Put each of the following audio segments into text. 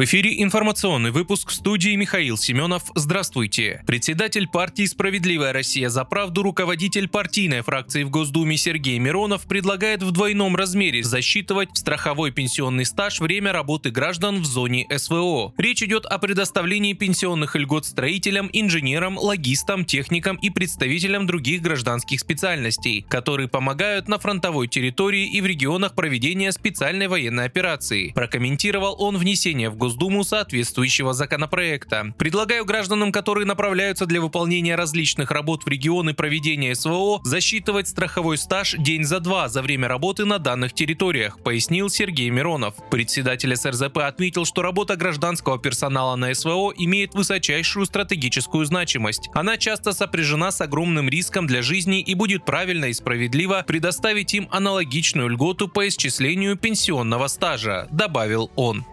В эфире информационный выпуск в студии Михаил Семенов. Здравствуйте. Председатель партии «Справедливая Россия за правду», руководитель партийной фракции в Госдуме Сергей Миронов предлагает в двойном размере засчитывать в страховой пенсионный стаж время работы граждан в зоне СВО. Речь идет о предоставлении пенсионных льгот строителям, инженерам, логистам, техникам и представителям других гражданских специальностей, которые помогают на фронтовой территории и в регионах проведения специальной военной операции. Прокомментировал он внесение в Госдуму соответствующего законопроекта. Предлагаю гражданам, которые направляются для выполнения различных работ в регионы проведения СВО, засчитывать страховой стаж день за два за время работы на данных территориях, пояснил Сергей Миронов. Председатель СРЗП отметил, что работа гражданского персонала на СВО имеет высочайшую стратегическую значимость. Она часто сопряжена с огромным риском для жизни и будет правильно и справедливо предоставить им аналогичную льготу по исчислению пенсионного стажа, добавил он.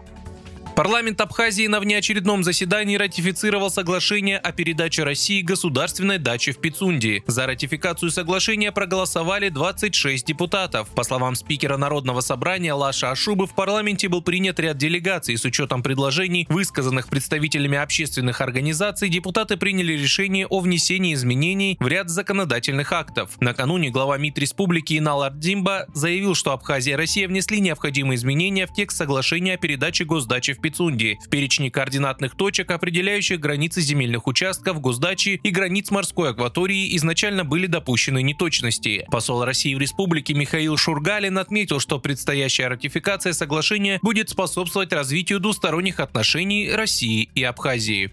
Парламент Абхазии на внеочередном заседании ратифицировал соглашение о передаче России государственной дачи в Пицунде. За ратификацию соглашения проголосовали 26 депутатов. По словам спикера Народного собрания Лаша Ашубы, в парламенте был принят ряд делегаций. С учетом предложений, высказанных представителями общественных организаций, депутаты приняли решение о внесении изменений в ряд законодательных актов. Накануне глава МИД Республики Инал Ардимба заявил, что Абхазия и Россия внесли необходимые изменения в текст соглашения о передаче госдачи в Пицунде Пицунди в перечне координатных точек, определяющих границы земельных участков, госдачи и границ морской акватории изначально были допущены неточности. Посол России в республике Михаил Шургалин отметил, что предстоящая ратификация соглашения будет способствовать развитию двусторонних отношений России и Абхазии.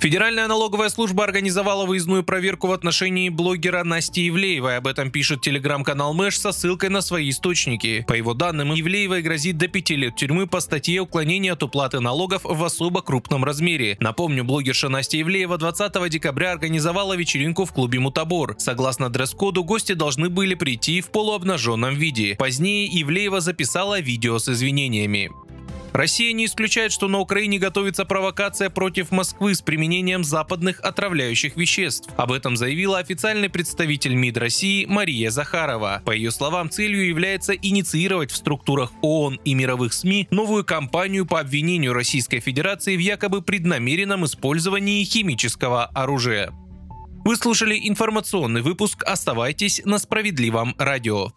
Федеральная налоговая служба организовала выездную проверку в отношении блогера Насти Ивлеевой. Об этом пишет телеграм-канал Мэш со ссылкой на свои источники. По его данным, Ивлеевой грозит до 5 лет тюрьмы по статье уклонения от уплаты налогов в особо крупном размере. Напомню, блогерша Настя Ивлеева 20 декабря организовала вечеринку в клубе Мутабор. Согласно дресс-коду, гости должны были прийти в полуобнаженном виде. Позднее Ивлеева записала видео с извинениями. Россия не исключает, что на Украине готовится провокация против Москвы с применением западных отравляющих веществ. Об этом заявила официальный представитель МИД России Мария Захарова. По ее словам, целью является инициировать в структурах ООН и мировых СМИ новую кампанию по обвинению Российской Федерации в якобы преднамеренном использовании химического оружия. Вы слушали информационный выпуск «Оставайтесь на справедливом радио».